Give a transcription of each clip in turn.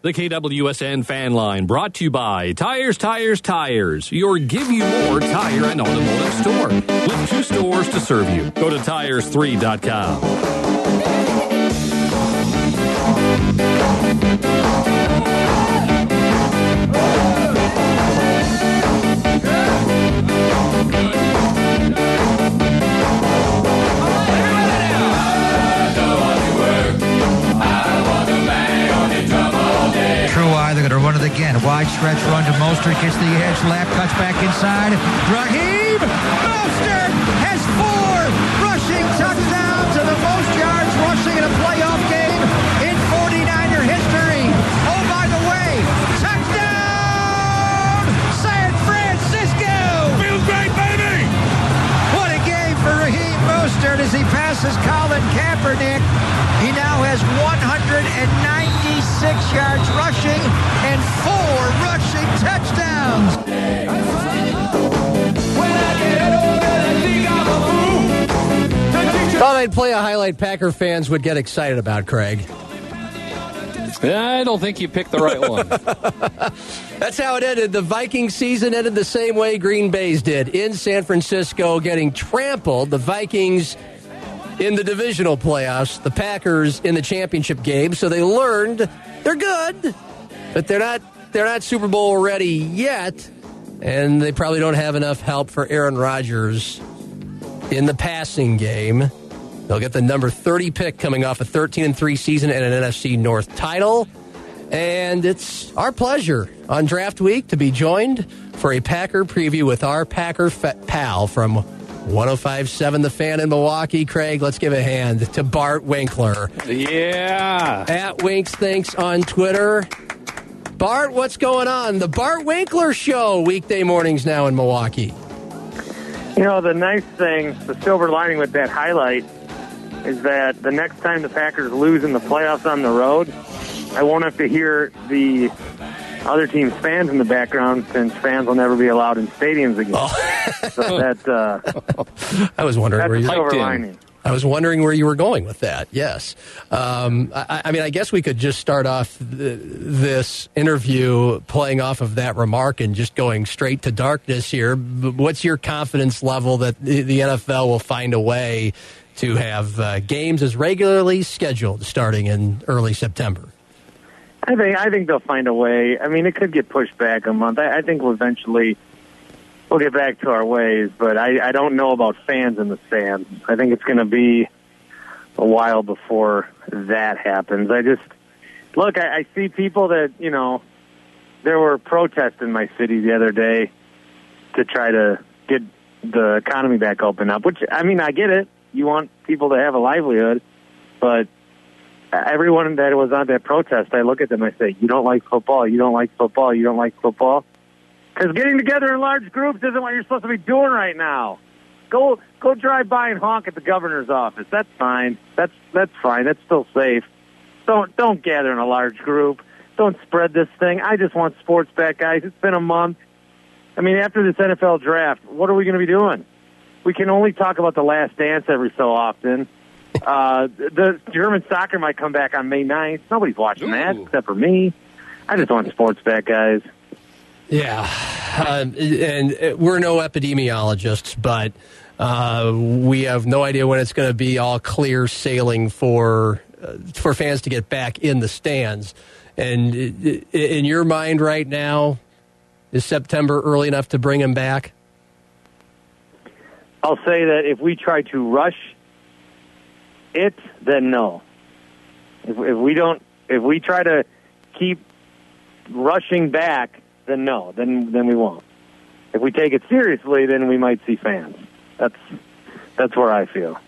The KWSN fan line brought to you by Tires, Tires, Tires, your give you more tire and automotive store. With two stores to serve you. Go to tires3.com. True they're going to run it again. Wide stretch run to Mostert, gets the edge, lap, cuts back inside. Raheem Mostert has four rushing touchdowns and the most yards rushing in a playoff game in 49er history. Oh, by the way, touchdown! San Francisco! Feels great, baby! What a game for Raheem Mostert as he passes Colin Kaepernick. He now has 196 yards rushing and four rushing touchdowns. Thought I'd play a highlight Packer fans would get excited about, Craig. I don't think you picked the right one. That's how it ended. The Viking season ended the same way Green Bay's did in San Francisco, getting trampled. The Vikings in the divisional playoffs, the Packers in the championship game. So they learned they're good, but they're not they're not Super Bowl ready yet, and they probably don't have enough help for Aaron Rodgers in the passing game. They'll get the number 30 pick coming off a 13 and 3 season and an NFC North title. And it's our pleasure on draft week to be joined for a Packer preview with our Packer pal from 1057 The Fan in Milwaukee. Craig, let's give a hand to Bart Winkler. Yeah. At Winks Thinks on Twitter. Bart, what's going on? The Bart Winkler Show, weekday mornings now in Milwaukee. You know, the nice thing, the silver lining with that highlight is that the next time the Packers lose in the playoffs on the road, I won't have to hear the other team's fans in the background since fans will never be allowed in stadiums again. Oh. so that uh, I was wondering where you silver lining. I was wondering where you were going with that. Yes, um, I, I mean, I guess we could just start off th- this interview playing off of that remark and just going straight to darkness here. What's your confidence level that the the NFL will find a way to have uh, games as regularly scheduled starting in early September? I think I think they'll find a way. I mean, it could get pushed back a month. I, I think we'll eventually we'll get back to our ways, but I, I don't know about fans in the stands. I think it's going to be a while before that happens. I just look. I, I see people that you know there were protests in my city the other day to try to get the economy back open up. Which I mean, I get it. You want people to have a livelihood, but everyone that was on that protest, I look at them, I say, "You don't like football. You don't like football. You don't like football." Because getting together in large groups isn't what you're supposed to be doing right now. Go go drive by and honk at the governor's office. That's fine. That's that's fine. That's still safe. Don't don't gather in a large group. Don't spread this thing. I just want sports back, guys. It's been a month. I mean, after this NFL draft, what are we going to be doing? We can only talk about the last dance every so often. Uh, the German soccer might come back on May 9th. Nobody's watching that except for me. I just want sports back, guys. Yeah, um, and uh, we're no epidemiologists, but uh, we have no idea when it's going to be all clear sailing for uh, for fans to get back in the stands. And i- in your mind, right now, is September early enough to bring them back? I'll say that if we try to rush it, then no. If, if we don't, if we try to keep rushing back, then no, then then we won't. If we take it seriously, then we might see fans. That's that's where I feel.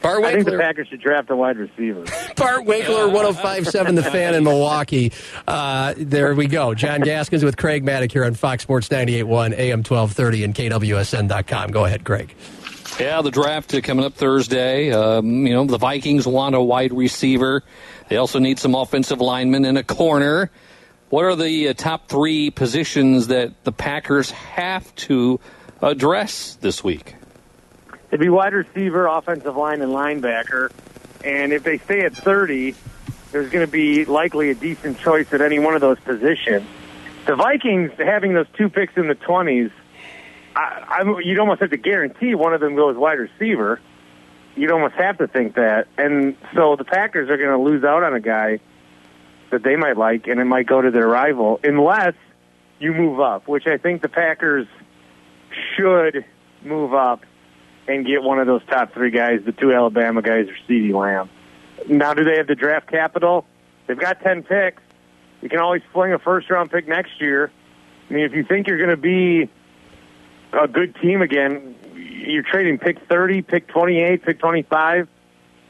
Bart I think the Packers should draft a wide receiver. Bart Winkler, 1057 The Fan in Milwaukee. Uh, there we go. John Gaskins with Craig Maddock here on Fox Sports 98.1, AM 1230, and KWSN.com. Go ahead, Craig. Yeah, the draft uh, coming up Thursday. Um, you know, the Vikings want a wide receiver. They also need some offensive linemen in a corner. What are the uh, top three positions that the Packers have to address this week? It'd be wide receiver, offensive line, and linebacker. And if they stay at 30, there's going to be likely a decent choice at any one of those positions. The Vikings having those two picks in the 20s, I, I, you'd almost have to guarantee one of them goes wide receiver. You'd almost have to think that. And so the Packers are going to lose out on a guy that they might like, and it might go to their rival, unless you move up, which I think the Packers should move up and get one of those top three guys, the two Alabama guys or CeeDee Lamb. Now, do they have the draft capital? They've got 10 picks. You can always fling a first round pick next year. I mean, if you think you're going to be a good team again, you're trading pick 30, pick 28, pick 25.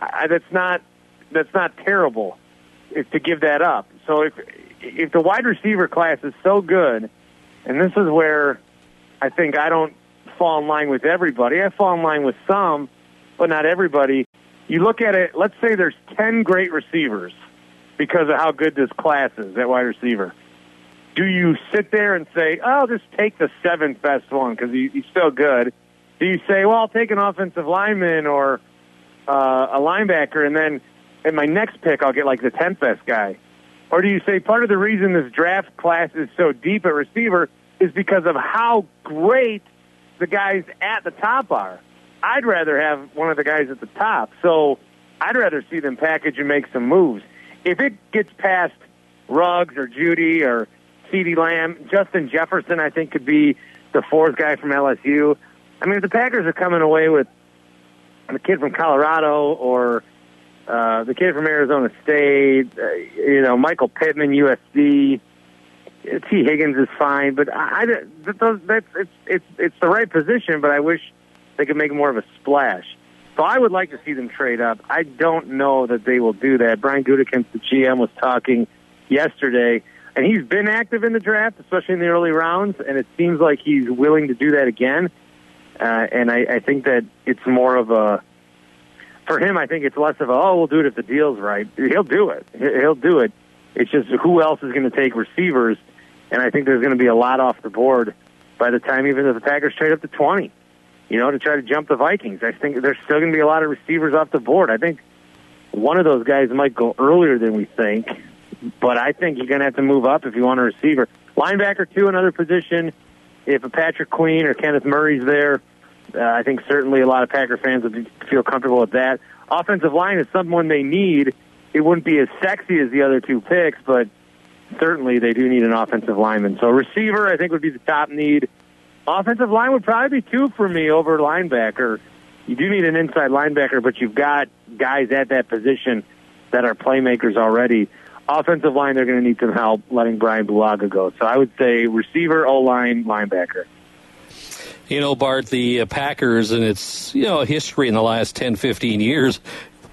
I, that's not that's not terrible if to give that up. So if if the wide receiver class is so good, and this is where I think I don't fall in line with everybody. I fall in line with some, but not everybody. You look at it, let's say there's 10 great receivers because of how good this class is at wide receiver. Do you sit there and say, oh, just take the seventh best one because he, he's still good? Do you say, well, I'll take an offensive lineman or uh, a linebacker, and then in my next pick, I'll get like the 10th best guy? Or do you say part of the reason this draft class is so deep at receiver is because of how great the guys at the top are? I'd rather have one of the guys at the top. So I'd rather see them package and make some moves. If it gets past Ruggs or Jeudy or CeeDee Lamb, Justin Jefferson, I think could be the fourth guy from LSU. I mean, if the Packers are coming away with the kid from Colorado or uh, the kid from Arizona State, uh, you know, Michael Pittman, USC, Tee Higgins is fine, but I, I that, that's it's it's it's the right position. But I wish they could make more of a splash. So I would like to see them trade up. I don't know that they will do that. Brian Gutekunst, the GM, was talking yesterday, and he's been active in the draft, especially in the early rounds, and it seems like he's willing to do that again. Uh, and I, I think that it's more of a for him. I think it's less of a oh, we'll do it if the deal's right. He'll do it. He'll do it. It's just who else is going to take receivers, and I think there's going to be a lot off the board by the time even if the Packers trade up to twenty you know, to try to jump the Vikings. I think there's still going to be a lot of receivers off the board. I think one of those guys might go earlier than we think, but I think you're going to have to move up if you want a receiver. Linebacker, too, another position. If a Patrick Queen or Kenneth Murray's there, uh, I think certainly a lot of Packer fans would feel comfortable with that. Offensive line is someone they need. It wouldn't be as sexy as the other two picks, but certainly they do need an offensive lineman. So receiver, I think, would be the top need. Offensive line would probably be two for me over linebacker. You do need an inside linebacker, but you've got guys at that position that are playmakers already. Offensive line, they're going to need some help letting Brian Bulaga go. So I would say receiver, O line, linebacker. You know, Bart, the uh, Packers and its, you know, history in the last 10, 15 years,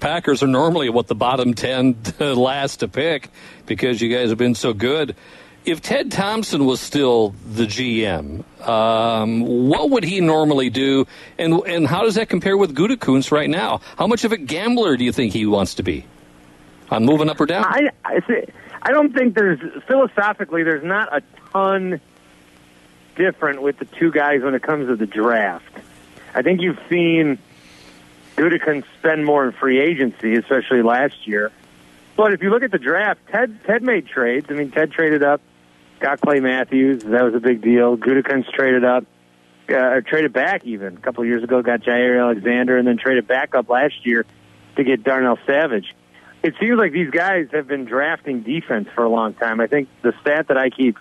Packers are normally what the bottom 10 last to pick because you guys have been so good if Ted Thompson was still the GM, um, what would he normally do, and and how does that compare with Gutekunst right now? How much of a gambler do you think he wants to be on moving up or down? I I, I don't think there's philosophically there's not a ton different with the two guys when it comes to the draft. I think you've seen Gutekunst spend more in free agency, especially last year. But if you look at the draft, Ted Ted made trades. I mean, Ted traded up got Clay Matthews. That was a big deal. Gutekunst traded up, uh, traded back even a couple of years ago. Got Jaire Alexander, and then traded back up last year to get Darnell Savage. It seems like these guys have been drafting defense for a long time. I think the stat that I keep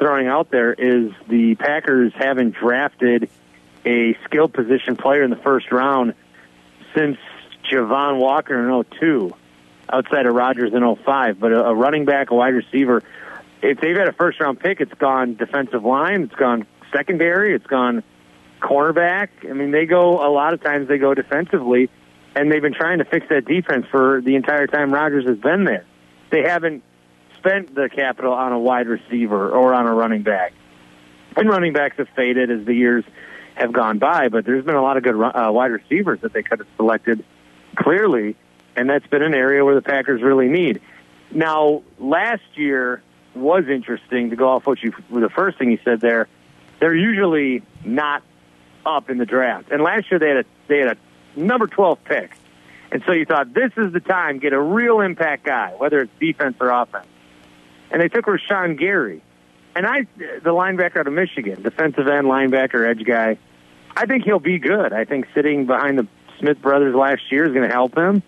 throwing out there is the Packers haven't drafted a skilled position player in the first round since Javon Walker in 02, outside of Rodgers in 05. But a, running back, a wide receiver, if they've had a first round pick, it's gone defensive line, it's gone secondary, it's gone cornerback. I mean, they go a lot of times they go defensively, and they've been trying to fix that defense for the entire time Rodgers has been there. They haven't spent the capital on a wide receiver or on a running back. And running backs have faded as the years have gone by, but there's been a lot of good uh, wide receivers that they could have selected clearly, and that's been an area where the Packers really need. Now, last year, was interesting to go off what you the first thing you said there. They're usually not up in the draft, and last year they had a they had a number twelve pick, And so you thought this is the time get a real impact guy, whether it's defense or offense. And they took Rashan Gary, and I, the linebacker out of Michigan, defensive end linebacker, edge guy. I think he'll be good. I think sitting behind the Smith brothers last year is going to help him.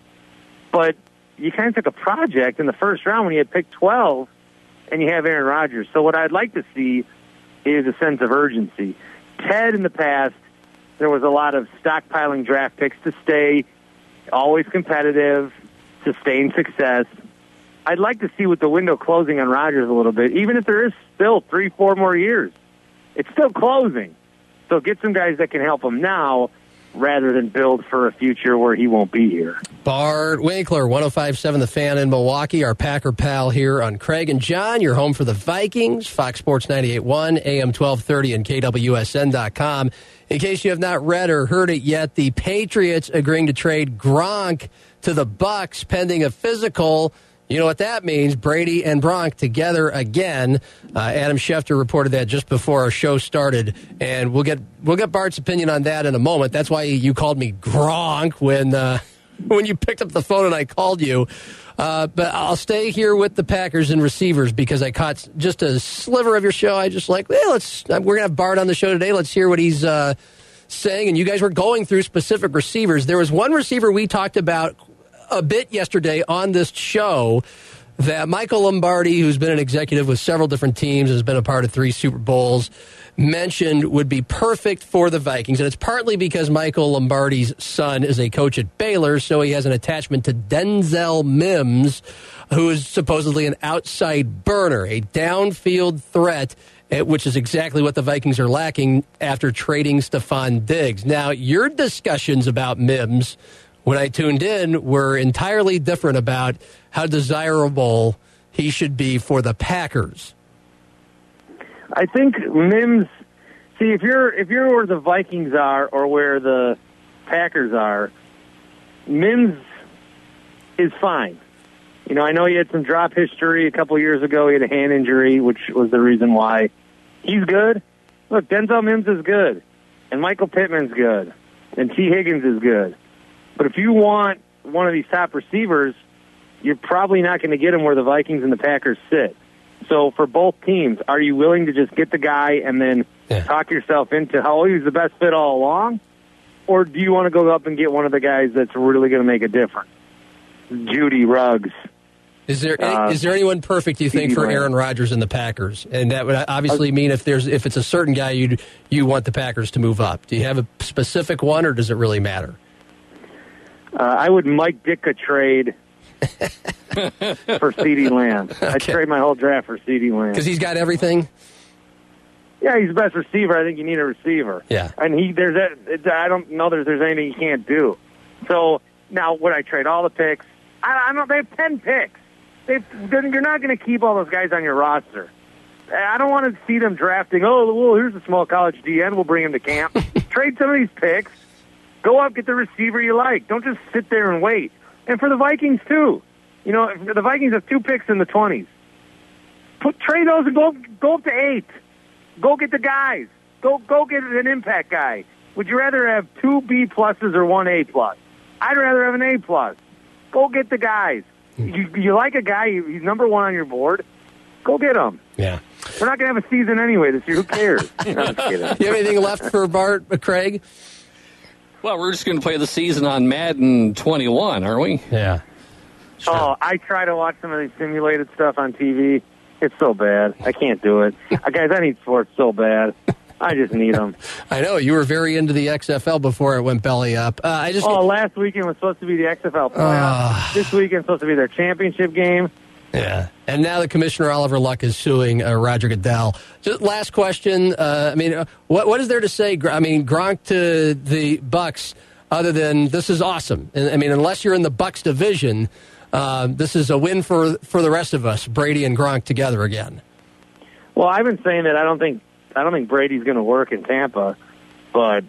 But you kind of took a project in the first round when you had picked 12 and you have Aaron Rodgers. So what I'd like to see is a sense of urgency. Ted in the past, there was a lot of stockpiling draft picks to stay always competitive, sustain success. I'd like to see with the window closing on Rodgers a little bit, even if there is still three, four more years. It's still closing. So get some guys that can help him now rather than build for a future where he won't be here. Bart Winkler, 1057 The Fan in Milwaukee, our Packer pal here on Craig and John. You're home for the Vikings, Fox Sports 98.1, AM 1230, and KWSN.com. In case you have not read or heard it yet, the Patriots agreeing to trade Gronk to the Bucs pending a physical. You know what that means? Brady and Gronk together again. Uh, Adam Schefter reported that just before our show started, and we'll get we'll get Bart's opinion on that in a moment. That's why you called me Gronk when uh, when you picked up the phone and I called you. Uh, but I'll stay here with the Packers and receivers because I caught just a sliver of your show. I just like, hey, let's we're gonna have Bart on the show today. Let's hear what he's uh, saying. And you guys were going through specific receivers. There was one receiver we talked about a bit yesterday on this show that Michael Lombardi, who's been an executive with several different teams, has been a part of three Super Bowls, mentioned would be perfect for the Vikings. And it's partly because Michael Lombardi's son is a coach at Baylor, so he has an attachment to Denzel Mims, who is supposedly an outside burner, a downfield threat. eh, Which is exactly what the Vikings are lacking after trading Stefon Diggs. Now, your discussions about Mims when I tuned in were entirely different about how desirable he should be for the Packers. I think Mims. See, if you're if you're where the Vikings are or where the Packers are, Mims is fine. You know, I know he had some drop history a couple years ago. He had a hand injury, which was the reason why he's good. Look, Denzel Mims is good, and Michael Pittman's good, and Tee Higgins is good. But if you want one of these top receivers, you're probably not going to get him where the Vikings and the Packers sit. So for both teams, are you willing to just get the guy and then Yeah. talk yourself into how he's the best fit all along? Or do you want to go up and get one of the guys that's really going to make a difference? Jeudy Ruggs. Is there Uh, is there anyone perfect you think for Aaron Rodgers and the Packers? And that would obviously mean if there's if it's a certain guy you you want the Packers to move up. Do you have a specific one, or does it really matter? Uh, I would Mike Dick a trade for CeeDee Lamb. I'd trade my whole draft for CeeDee Lamb. Because he's got everything. Yeah, he's the best receiver. I think you need a receiver. Yeah. and he there's that. It's, I don't know that there's anything he can't do. So now, would I trade all the picks? I, I don't. They have ten picks. They you're not going to keep all those guys on your roster. I don't want to see them drafting. Oh, well, here's a small college DN. We'll bring him to camp. trade some of these picks. Go up, get the receiver you like. Don't just sit there and wait. And for the Vikings too, you know, the Vikings have two picks in the twenties. Put trade those and go go up to eight. Go get the guys. Go go get an impact guy. Would you rather have two B pluses or one A plus? I'd rather have an A plus. Go get the guys. Hmm. You, you like a guy? He's number one on your board. Go get him. Yeah. We're not going to have a season anyway this year. Who cares? No, I'm just. Do you have anything left for Bart Craig? Well, we're just going to play the season on Madden 21, aren't we? Yeah. Oh, I try to watch some of these simulated stuff on TV. It's so bad. I can't do it. Uh, guys, I need sports so bad. I just need them. I know you were very into the XFL before it went belly up. Uh, I just Oh, last weekend was supposed to be the XFL playoffs. Ah. this weekend's supposed to be their championship game. Yeah, and now the commissioner Oliver Luck is suing uh, Roger Goodell. Just last question. Uh, I mean, uh, what what is there to say? I mean, Gronk to the Bucs, other than this is awesome. And, I mean, unless you're in the Bucs division, uh, this is a win for for the rest of us. Brady and Gronk together again. Well, I've been saying that I don't think I don't think Brady's going to work in Tampa, but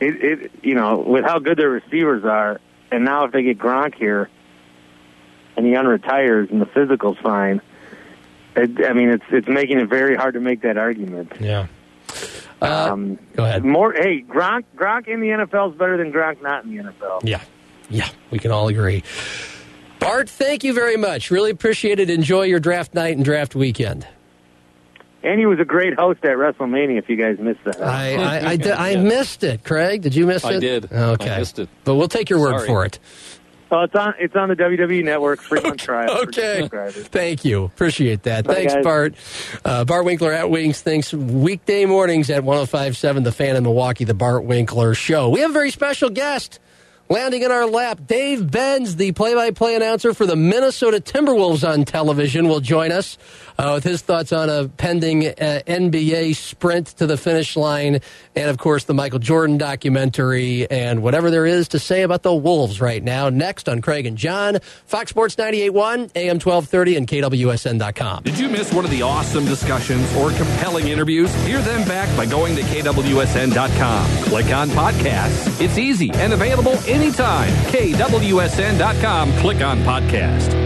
it, it you know with how good their receivers are, and now if they get Gronk here, and he unretires and the physical's fine, it, I mean it's it's making it very hard to make that argument. Yeah. Uh, Um, go ahead. More, hey, Gronk Gronk in the NFL is better than Gronk not in the NFL. Yeah. Yeah, we can all agree. Bart, thank you very much. Really appreciate it. Enjoy your draft night and draft weekend. And he was a great host at WrestleMania. If you guys missed that, I I, I, I missed it. Craig, did you miss it? I did. Okay, I missed it. But we'll take your word Sorry. for it. Oh, it's on it's on the WWE Network. Free on trial. Okay. Thank you. Appreciate that. Bye, Thanks, guys. Bart. Uh, Bart Winkler at Winks. Thanks. Weekday mornings at 1057 The Fan in Milwaukee, The Bart Winkler Show. We have a very special guest landing in our lap. Dave Benz, the play by play announcer for the Minnesota Timberwolves on television, will join us uh, with his thoughts on a pending uh, NBA sprint to the finish line and, of course, the Michael Jordan documentary and whatever there is to say about the Wolves right now. Next on Craig and John, Fox Sports 98.1, AM 1230, and KWSN.com. Did you miss one of the awesome discussions or compelling interviews? Hear them back by going to KWSN.com. Click on podcasts. It's easy and available anytime. KWSN.com. Click on podcast.